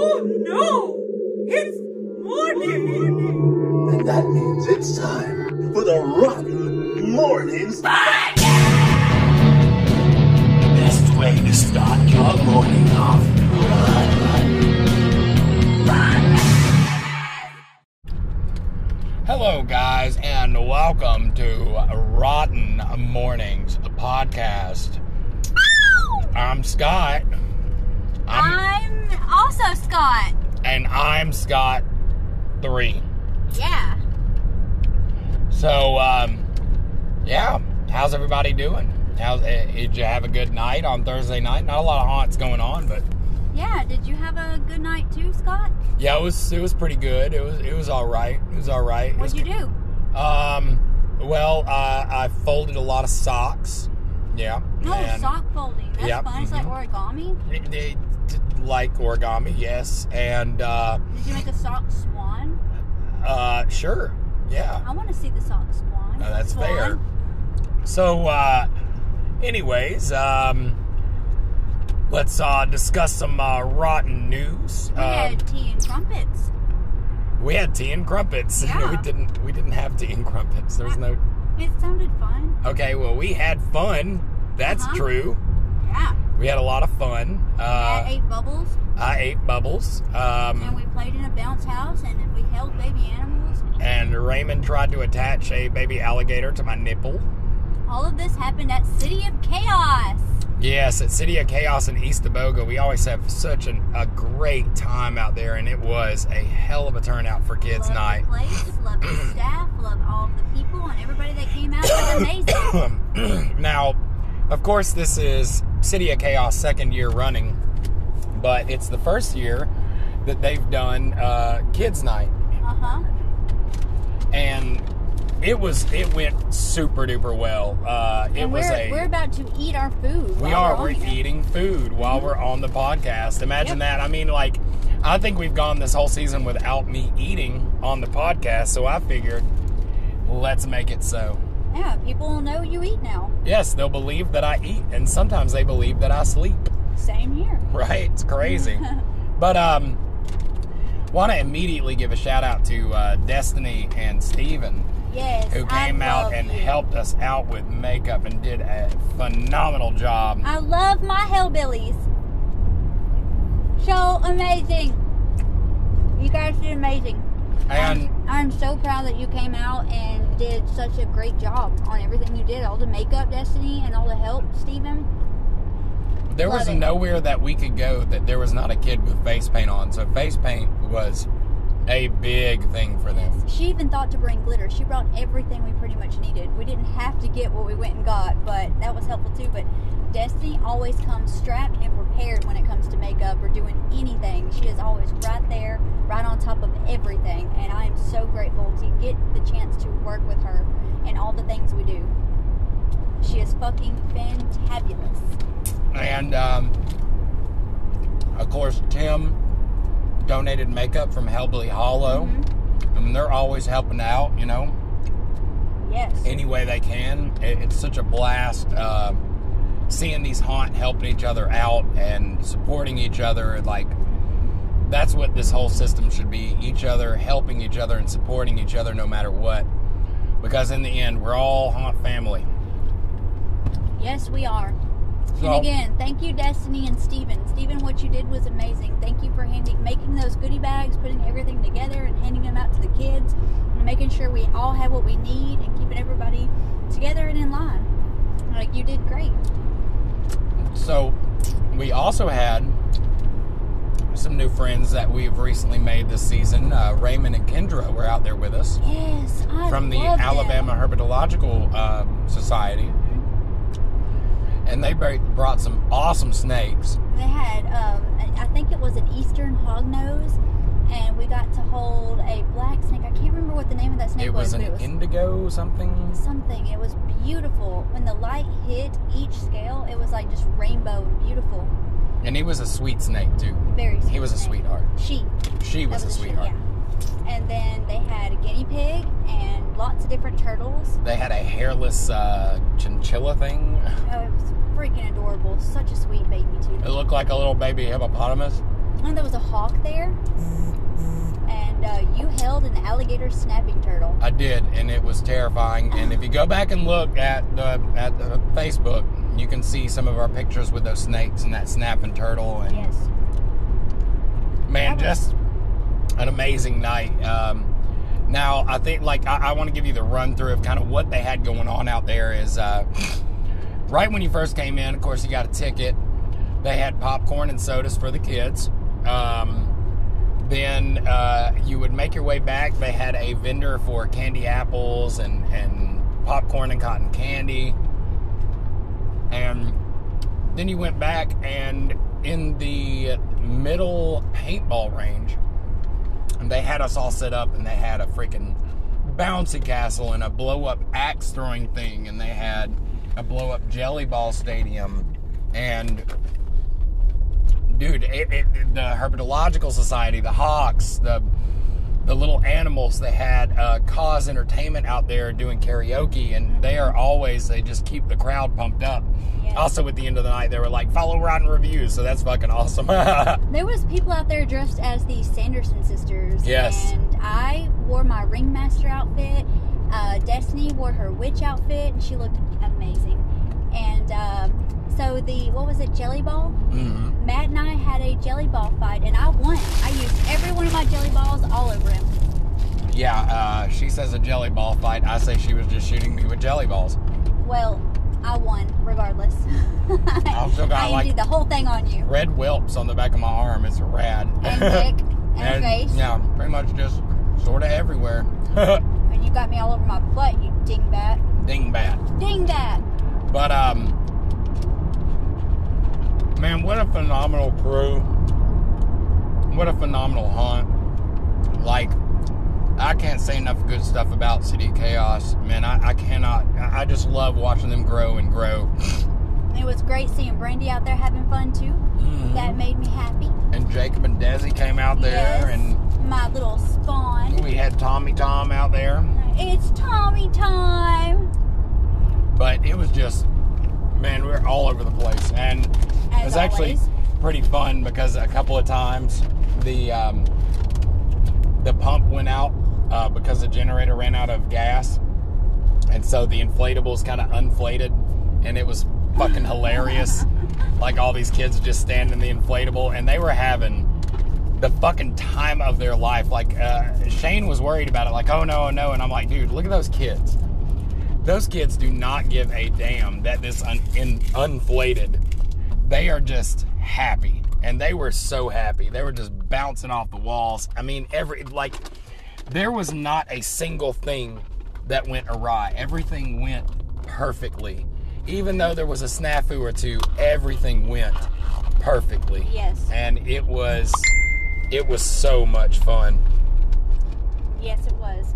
Oh no! It's morning! And that means it's time for the Rotten Mornings. Best way to start your morning off. Hello, guys, and welcome to Rotten Mornings podcast. I'm Scott. I'm, I'm also Scott. and I'm Scott three. Yeah. So, um, yeah, how's everybody doing? How's, eh, did you have a good night on Thursday night? Not a lot of haunts going on, but Yeah. Did you have a good night too, Scott? yeah, it was it was pretty good. It was it was all right. It was all right. What'd you do? Um, well, uh, I folded a lot of socks. Yeah. Oh, and sock folding. That's Yep, fun. It's like mhm. origami. they- they d- like origami, yes, and uh, Did you make a sock swan? uh, sure, yeah. I want to see the sock swan. That's Swan. fair. So, uh, anyways, um, let's uh, discuss some uh, rotten news. We Um, had tea and crumpets. we had tea and crumpets. Yeah. we didn't. We didn't have tea and crumpets. There was no. It sounded fun. Okay, well, we had fun. That's Uh-huh. true. Yeah. We had a lot of fun. I Uh, ate bubbles, I ate bubbles. and Um, we played in a bounce house, and we held baby animals. and Raymond tried to attach a baby alligator to my nipple. All of this happened at City of Chaos. Yes, at City of Chaos in Eastaboga, we always have such an, a great time out there, and it was a hell of a turnout for kids' love night. the place, love the staff, love all the people, and everybody that came out. Was amazing. now, of course, this is City of Chaos second year running, but it's the first year that they've done uh, kids' night, Uh huh. and it was it went super duper well. Uh, it was we're, a we're about to eat our food. We are. We're eating food while we're on the podcast. Imagine Yep. that. I mean, like, I think we've gone this whole season without me eating on the podcast, so I figured, let's make it so. Yeah, people will know you eat now. Yes, they'll believe that I eat, and sometimes they believe that I sleep. Same here. Right? It's crazy. but, um, want to immediately give a shout out to uh, Destiny and Steven Yes. who came out and you. helped us out with makeup and did a phenomenal job. I love my hellbillies. So amazing. You guys did amazing. And I'm, I'm so proud that you came out and did such a great job on everything you did. All the makeup, Destiny, and all the help, Steven. There was it. nowhere that we could go that there was not a kid with face paint on. So face paint was a big thing for them. She even thought to bring glitter. She brought everything we pretty much needed. We didn't have to get what we went and got, but that was helpful too. But Destiny always comes strapped and prepared when it comes to makeup or doing anything. She is always right there, right on top of everything. And I am so grateful to get the chance to work with her and all the things we do. She is fucking fantabulous. And um, of course, Tim donated makeup from Hellbilly Hollow. Mhm. I mean, they're always helping out, you know, Yes. any way they can. It, it's such a blast uh, seeing these haunt helping each other out and supporting each other. Like, that's what this whole system should be each other helping each other and supporting each other no matter what. Because in the end, we're all haunt family. Yes, we are. So- and again, thank you, Destiny and Steven. Steven, what you did was amazing. Thank you for handing, making those goodie bags, putting everything together, and handing them out to the kids, and making sure we all have what we need, and keeping everybody together and in line. Like you did great. So, we also had some new friends that we've recently made this season. Uh, Raymond and Kendra were out there with us Yes, I from the love them. Alabama Herpetological um, Society. And they brought some awesome snakes. They had, um, I think it was an Eastern hognose, and we got to hold a black snake. I can't remember what the name of that snake It was an it was indigo something. something. It was beautiful. When the light hit each scale, it was like just rainbow and beautiful. And he was a sweet snake too. Very sweet. He was a sweetheart. She. She That was a she, sweetheart. yeah. And then they had a guinea pig and lots of different turtles. They had a hairless uh, chinchilla thing. Oh, it was freaking adorable. Such a sweet baby too. It looked like a little baby hippopotamus. And there was a hawk there. And uh, you held an alligator snapping turtle. I did, and it was terrifying. And if you go back and look at the at the Facebook, you can see some of our pictures with those snakes and that snapping turtle. And Yes. man, just an amazing night. Um, now, I think like I, I want to give you the run through of kind of what they had going on out there. Is uh, right when you first came in, of course, you got a ticket. They had popcorn and sodas for the kids. Um, then uh, you would make your way back. They had a vendor for candy apples and, and popcorn and cotton candy. And then you went back, and in the middle paintball range, they had us all set up, and they had a freaking bouncy castle and a blow up axe throwing thing, and they had a blow up jelly ball stadium. And dude, it, it, the herpetological society, the hawks, the the little animals, they had uh, cause entertainment out there doing karaoke, and they are always they just keep the crowd pumped up. Also, at the end of the night, they were like, "Follow Rotten Reviews," so that's fucking awesome. There was people out there dressed as the Sanderson sisters. Yes. And I wore my ringmaster outfit. Uh, Destiny wore her witch outfit, and she looked amazing. And um, so the what was it, jelly ball? hmm Matt and I had a jelly ball fight, and I won. I used every one of my jelly balls all over him. Yeah, uh, she says a jelly ball fight. I say she was just shooting me with jelly balls. Well, I won regardless. I've still got, I like- did the whole thing on you. Red whelps on the back of my arm. It's rad. And dick, and face. Yeah, pretty much just sort of everywhere. And you got me all over my butt, you dingbat. Dingbat. Dingbat. But um, man, what a phenomenal crew! What a phenomenal hunt! Like, I can't say enough good stuff about City Chaos. Man, I, I cannot. I just love watching them grow and grow. It was great seeing Brandy out there having fun too. Mm-hmm. That made me happy. And Jacob and Desi came out there, yes. and my little spawn. we had Tommy Tom out there. It's Tommy time. But it was just, man, we were all over the place, and it As was actually always. pretty fun because a couple of times the um, the pump went out uh, because the generator ran out of gas, and so the inflatables kind of unflated, and it was fucking hilarious. Like all these kids just standing in the inflatable, and they were having the fucking time of their life. Like uh, Shane was worried about it, like, oh no, oh no, and I'm like, dude, look at those kids. Those kids do not give a damn that this un- in- unflated. They are just happy, and they were so happy. They were just bouncing off the walls. I mean, every like, there was not a single thing that went awry. Everything went perfectly. Even though there was a snafu or two, everything went perfectly. Yes. And it was it was so much fun. Yes, it was.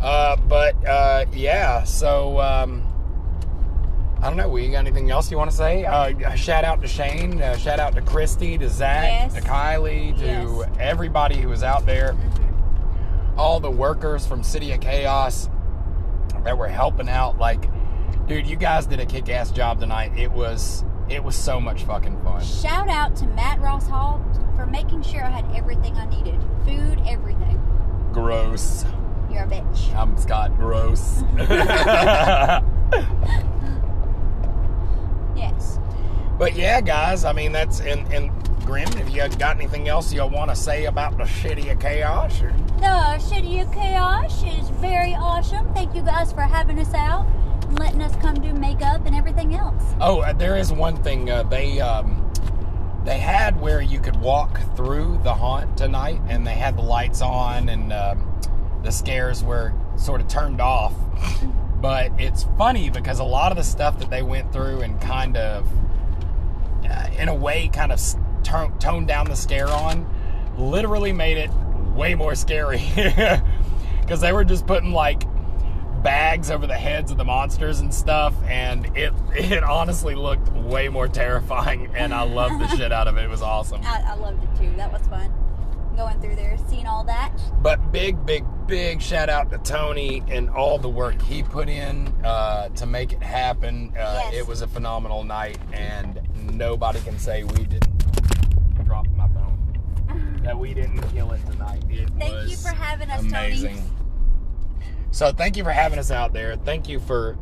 Uh, but uh, yeah, so um, I don't know. We got anything else you want to say? Uh, shout out to Shane. Uh, shout out to Christy, to Zach, Yes. to Kylie, to Yes. everybody who was out there. All the workers from City of Chaos that were helping out. Like, dude, you guys did a kick-ass job tonight. It was it was so much fucking fun. Shout out to Matt Ross Hall for making sure I had everything I needed. Food, everything. Gross. You're a bitch. I'm Scott Gross. Yes. But yeah, guys, I mean that's in in Grim. Have you got anything else you want to say about the city of chaos? Or? The City of Chaos is very awesome. Thank you guys for having us out and letting us come do makeup and everything else. Oh, uh, there is one thing uh, they um, they had where you could walk through the haunt tonight, and they had the lights on, and um, the scares were sort of turned off. But it's funny because a lot of the stuff that they went through and kind of, uh, in a way, kind of toned down the scare on, literally made it way more scary. Because they were just putting like bags over the heads of the monsters and stuff, and it it honestly looked way more terrifying, and I loved the shit out of it. It was awesome. I, I loved it too. That was fun. Going through there, seeing all that. But big, big, big shout out to Tony and all the work he put in uh, to make it happen. Uh, Yes. It was a phenomenal night, and nobody can say we didn't drop my phone that we didn't kill it tonight. It thank you for having us, amazing. Tony. So thank you for having us out there. Thank you for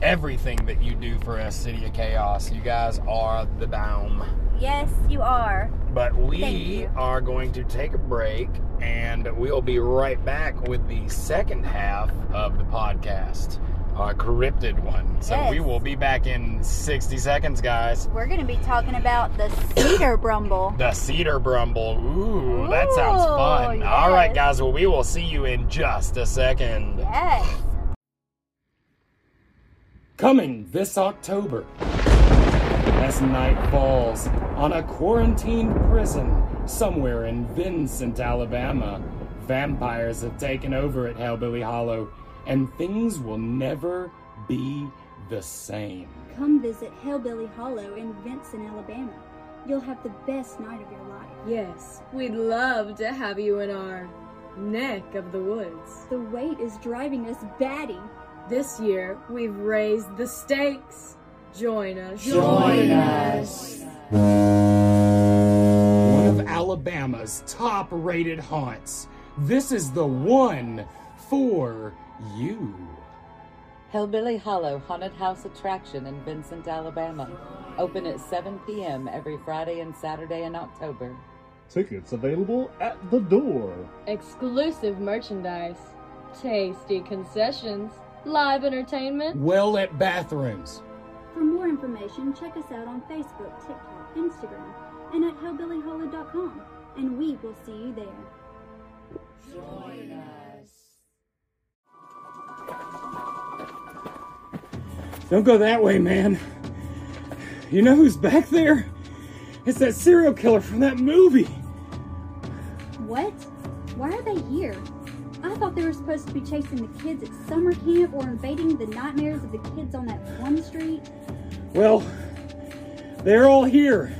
everything that you do for us, City of Chaos. You guys are the bomb. Yes, you are. But we are going to take a break and we'll be right back with the second half of the podcast our cryptid one. So Yes. we will be back in 60 seconds, guys. We're going to be talking about the cedar brumble. The cedar brumble. Ooh, that sounds Ooh, fun. All right, guys. Well, we will see you in just a second. Yes. Coming this October. As night falls on a quarantined prison somewhere in Vincent, Alabama, vampires have taken over at Hellbilly Hollow, and things will never be the same. Come visit Hellbilly Hollow in Vincent, Alabama. You'll have the best night of your life. Yes, we'd love to have you in our neck of the woods. The wait is driving us batty. This year, we've raised the stakes. Join us. Join us. One of Alabama's top rated haunts. This is the one for you. Hellbilly Hollow Haunted House Attraction in Vincent, Alabama. Open at 7 p.m. every Friday and Saturday in October. Tickets available at the door. exclusive merchandise, tasty concessions, live entertainment. Well at bathrooms. For more information, check us out on Facebook, TikTok, Instagram, and at hellbillyhollow.com. And we will see you there. Don't go that way, man. You know who's back there? It's that serial killer from that movie. What? Why are they here? I thought they were supposed to be chasing the kids at summer camp or invading the nightmares of the kids on that one street. Well, they're all here.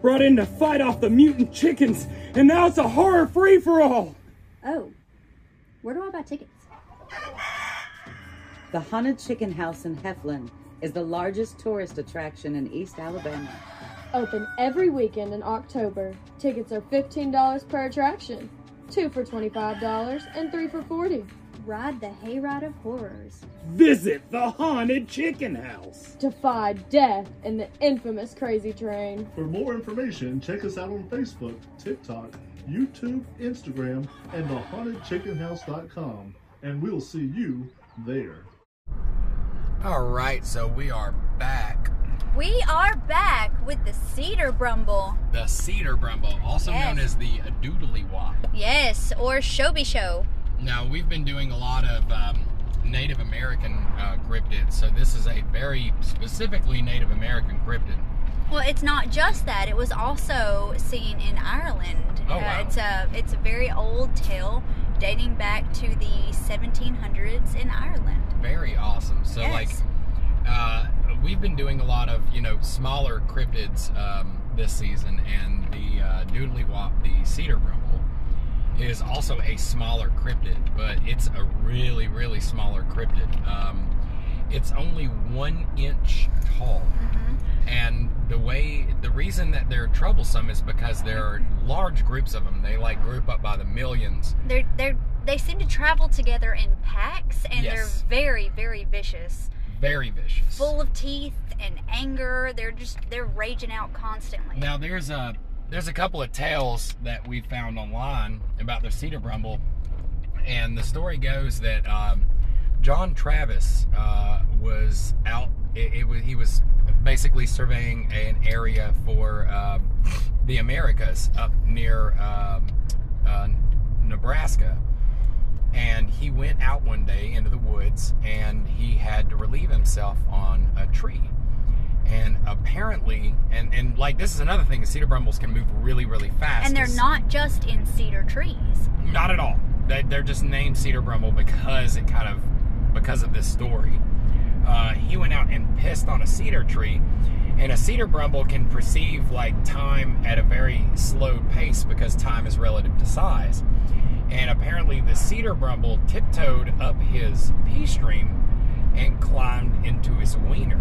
Brought in to fight off the mutant chickens, and now it's a horror free for all. Oh, where do I buy tickets? The Haunted Chicken House in Heflin is the largest tourist attraction in East Alabama. Open every weekend in October. Tickets are $15 per attraction, two for $25 and three for 40 Ride the hayride of horrors. Visit the Haunted Chicken House. Defy death in the infamous Crazy Train. For more information, check us out on Facebook, TikTok, YouTube, Instagram, and thehauntedchickenhouse.com. And we'll see you there. All right, so we are back. We are back with the cedar brumble. The Cedar Brumble, also known as the Doodly Wop. Yes, or Shoby Show. Now, we've been doing a lot of um, Native American uh, cryptids, so this is a very specifically Native American cryptid. Well, it's not just that. It was also seen in Ireland. Oh, Uh, wow. it's a it's a very old tale dating back to the 1700s in Ireland. Very awesome. So, like, uh, we've been doing a lot of you know smaller cryptids um, this season, and the uh, Doodly Wop, the Cedar Brumble, is also a smaller cryptid, but it's a really really smaller cryptid. Um, it's only one inch tall, and the way the reason that they're troublesome is because there are large groups of them. They like group up by the millions. they're they're they seem to travel together in packs, and Yes. they're very very vicious, Very vicious. full of teeth and anger. They're just they're raging out constantly. Now there's a there's a couple of tales that we found online about the cedar brumble, and the story goes that um, John Travis uh, was out. It, it was he was basically surveying an area for um, the Americas up near um, uh, Nebraska, and he went out one day into the woods and he had to relieve himself on a tree. And apparently and and like this is another thing cedar brumbles can move really really fast and they're not just in cedar trees. not at all. They, they're just named cedar brumble because it kind of because of this story uh, he went out and pissed on a cedar tree and a cedar brumble can perceive like time at a very slow pace because time is relative to size and apparently the cedar brumble tiptoed up his pee stream and climbed into his wiener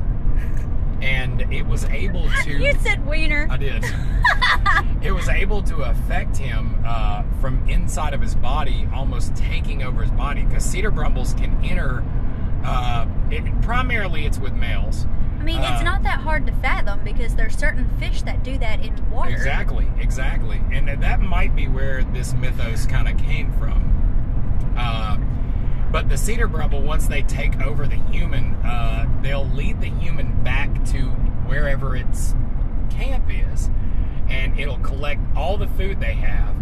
and it was able to You said wiener. I did. it was was able to affect him uh, from inside of his body, almost taking over his body. Because cedar brumbles can enter. Uh, it, primarily, it's with males. I mean, Uh, it's not that hard to fathom because there's certain fish that do that in water. Exactly, exactly. And that might be where this mythos kind of came from. Uh, but the cedar brumble, once they take over the human, uh, they'll lead the human back to wherever its camp is, and it'll collect all the food they have,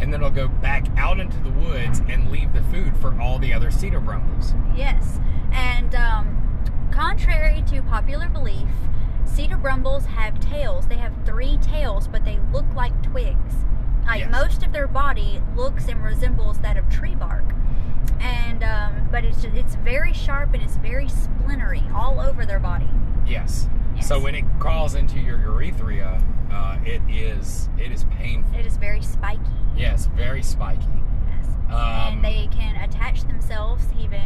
and then it'll go back out into the woods and leave the food for all the other cedar brumbles. Yes, and um, contrary to popular belief, cedar brumbles have tails. They have three tails, but they look like twigs. Like Yes. most of their body looks and resembles that of tree bark, and um, but it's it's very sharp and it's very splintery all over their body. Yes. Yes. So when it crawls into your urethra, uh, it is it is painful. It is very spiky. Yes, very spiky. Yes. Um, and they can attach themselves, even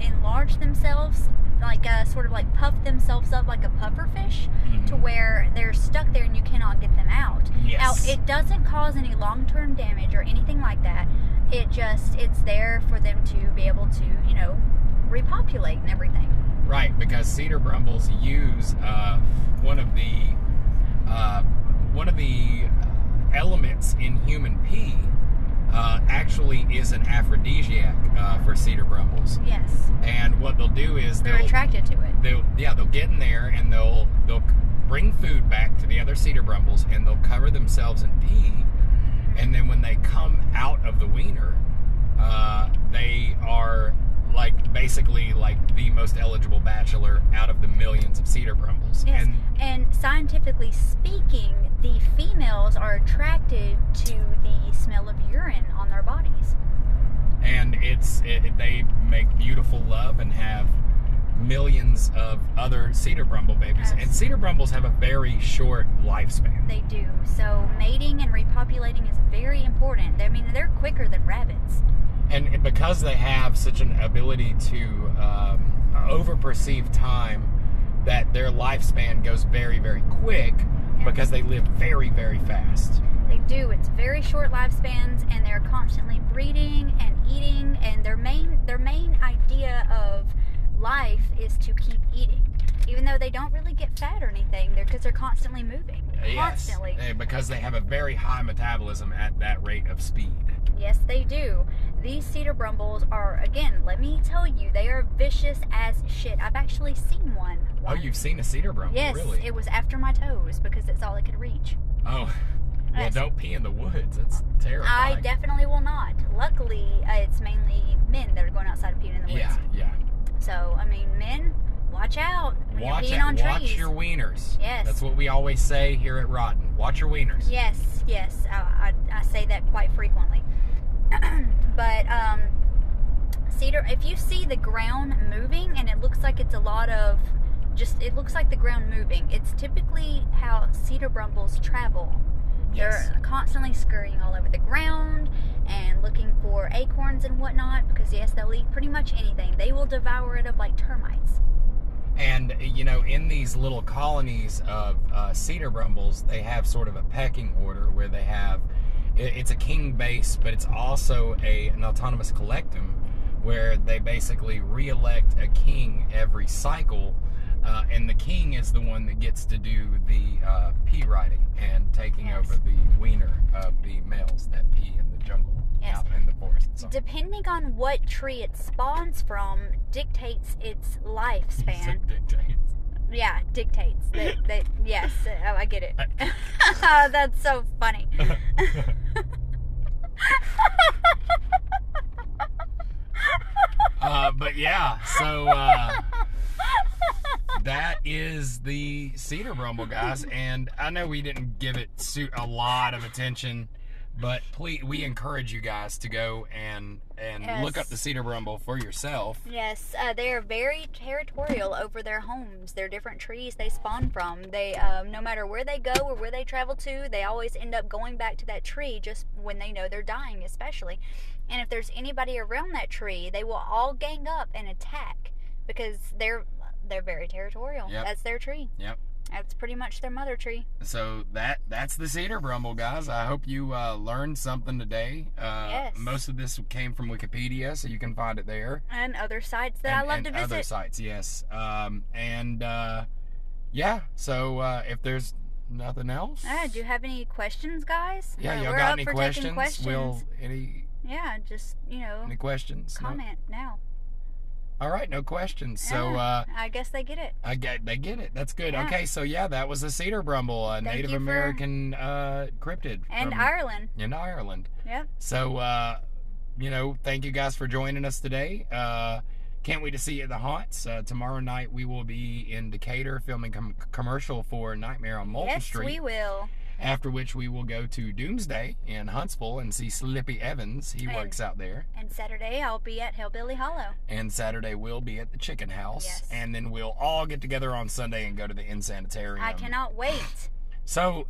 enlarge themselves, like uh, sort of like puff themselves up like a puffer fish, Mhm. to where they're stuck there and you cannot get them out. Yes. Now, it doesn't cause any long-term damage or anything like that. It just it's there for them to be able to, you know, repopulate and everything. Right, because cedar brumbles use uh, one of the uh, one of the elements in human pee. Uh, actually, is an aphrodisiac uh, for cedar brumbles, Yes, and what they'll do is they're attracted to it. they'll yeah they'll get in there and they'll they'll bring food back to the other cedar brumbles and they'll cover themselves in pee and then when they come out of the wiener uh, they are like basically like the most eligible bachelor out of the millions of cedar brumbles Yes, and and scientifically speaking, the females are attracted to the smell of urine on their bodies. and it's it, they make beautiful love and have millions of other cedar brumble babies Yes. and cedar brumbles have a very short lifespan They do. So mating and repopulating is very important. I mean, they're quicker than rabbits. And because they have such an ability to um, over perceive time that their lifespan goes very very quick Yeah. because they live very very fast They do. It's very short lifespans, and they're constantly breeding and eating. And their main their main idea of life is to keep eating, even though they don't really get fat or anything. They're because they're constantly moving, constantly. yes because they have a very high metabolism at that rate of speed Yes, they do. These cedar brumbles are, again, let me tell you, they are vicious as shit. I've actually seen one. oh once. you've seen a cedar brumble Yes, really it was after my toes because it's all it could reach. oh well Yes. don't pee in the woods that's terrifying I definitely will not. Luckily, uh, it's mainly men that are going outside and peeing in the woods. yeah yeah So, I mean, men, watch out watch you're peeing on it, watch trees. your wieners Yes. that's what we always say here at Rotten watch your wieners Yes, yes, I, I, I say that quite frequently. but um, cedar, if you see the ground moving and it looks like it's a lot of just, it looks like the ground moving. It's typically how cedar brumbles travel. yes They're constantly scurrying all over the ground and looking for acorns and whatnot because yes, they'll eat pretty much anything. They will devour it up like termites. And you know, in these little colonies of uh, cedar brumbles, they have sort of a pecking order where they have it- it's a king base, but it's also a an autonomous collectum where they basically re-elect a king every cycle, uh, and the king is the one that gets to do the uh, pee riding and taking Yes. over the wiener of the males that pee in the jungle Yes. out in the forest. So, Depending on what tree it spawns from, dictates its lifespan. dictates. Yeah, dictates. That, that, yes, oh, I get it. That's so funny. uh, but yeah, so uh, that is the cedar brumble, guys. And I know we didn't give it su- a lot of attention, but please, we encourage you guys to go and and look up the cedar brumble for yourself. Yes, uh, they are very territorial over their homes. They're different trees they spawn from. They, um, no matter where they go or where they travel to, they always end up going back to that tree just when they know they're dying, especially. And if there's anybody around that tree, they will all gang up and attack because they're they're very territorial. Yep. That's their tree. Yep. That's pretty much their mother tree. So that that's the cedar brumble, guys. I hope you uh, learned something today. Uh, Yes. Most of this came from Wikipedia, so you can find it there. And other sites that and, I love and to visit. Other sites, yes. Um, and uh, yeah, so uh, if there's nothing else, Ah, do you have any questions, guys? yeah, Uh, y'all we're got up any for questions? questions. Will any Yeah, just you know, any questions? No? comment now. All right, no questions. So uh, I guess they get it. I get they get it. That's good. Yeah. Okay, so yeah, that was a cedar brumble, a Thank Native American uh, cryptid And from- Ireland. in Ireland. Yep. So, uh, you know, thank you guys for joining us today. Uh, can't wait to see you at the haunts. Uh, tomorrow night we will be in Decatur filming com- commercial for Nightmare on Moulton yes, Street. we will. After which we will go to Doomsday in Huntsville and see Slippy Evans. He And- works out there. And Saturday I'll be at Hellbilly Hollow. And Saturday we'll be at the Chicken House. Yes. And then we'll all get together on Sunday and go to the Insanitarium. I cannot wait. So,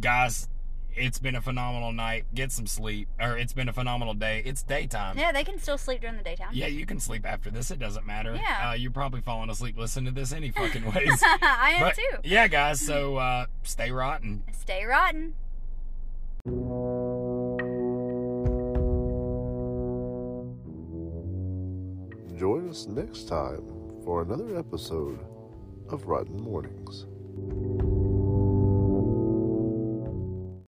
guys, it's been a phenomenal night. Get some sleep. Or it's been a phenomenal day. It's daytime. Yeah, they can still sleep during the daytime. Yeah, you can sleep after this. It doesn't matter. Yeah. Uh, you're probably falling asleep listening to this any fucking ways. I am but, too. Yeah, guys. So uh, stay rotten. Stay rotten. Join us next time for another episode of Rotten Mornings.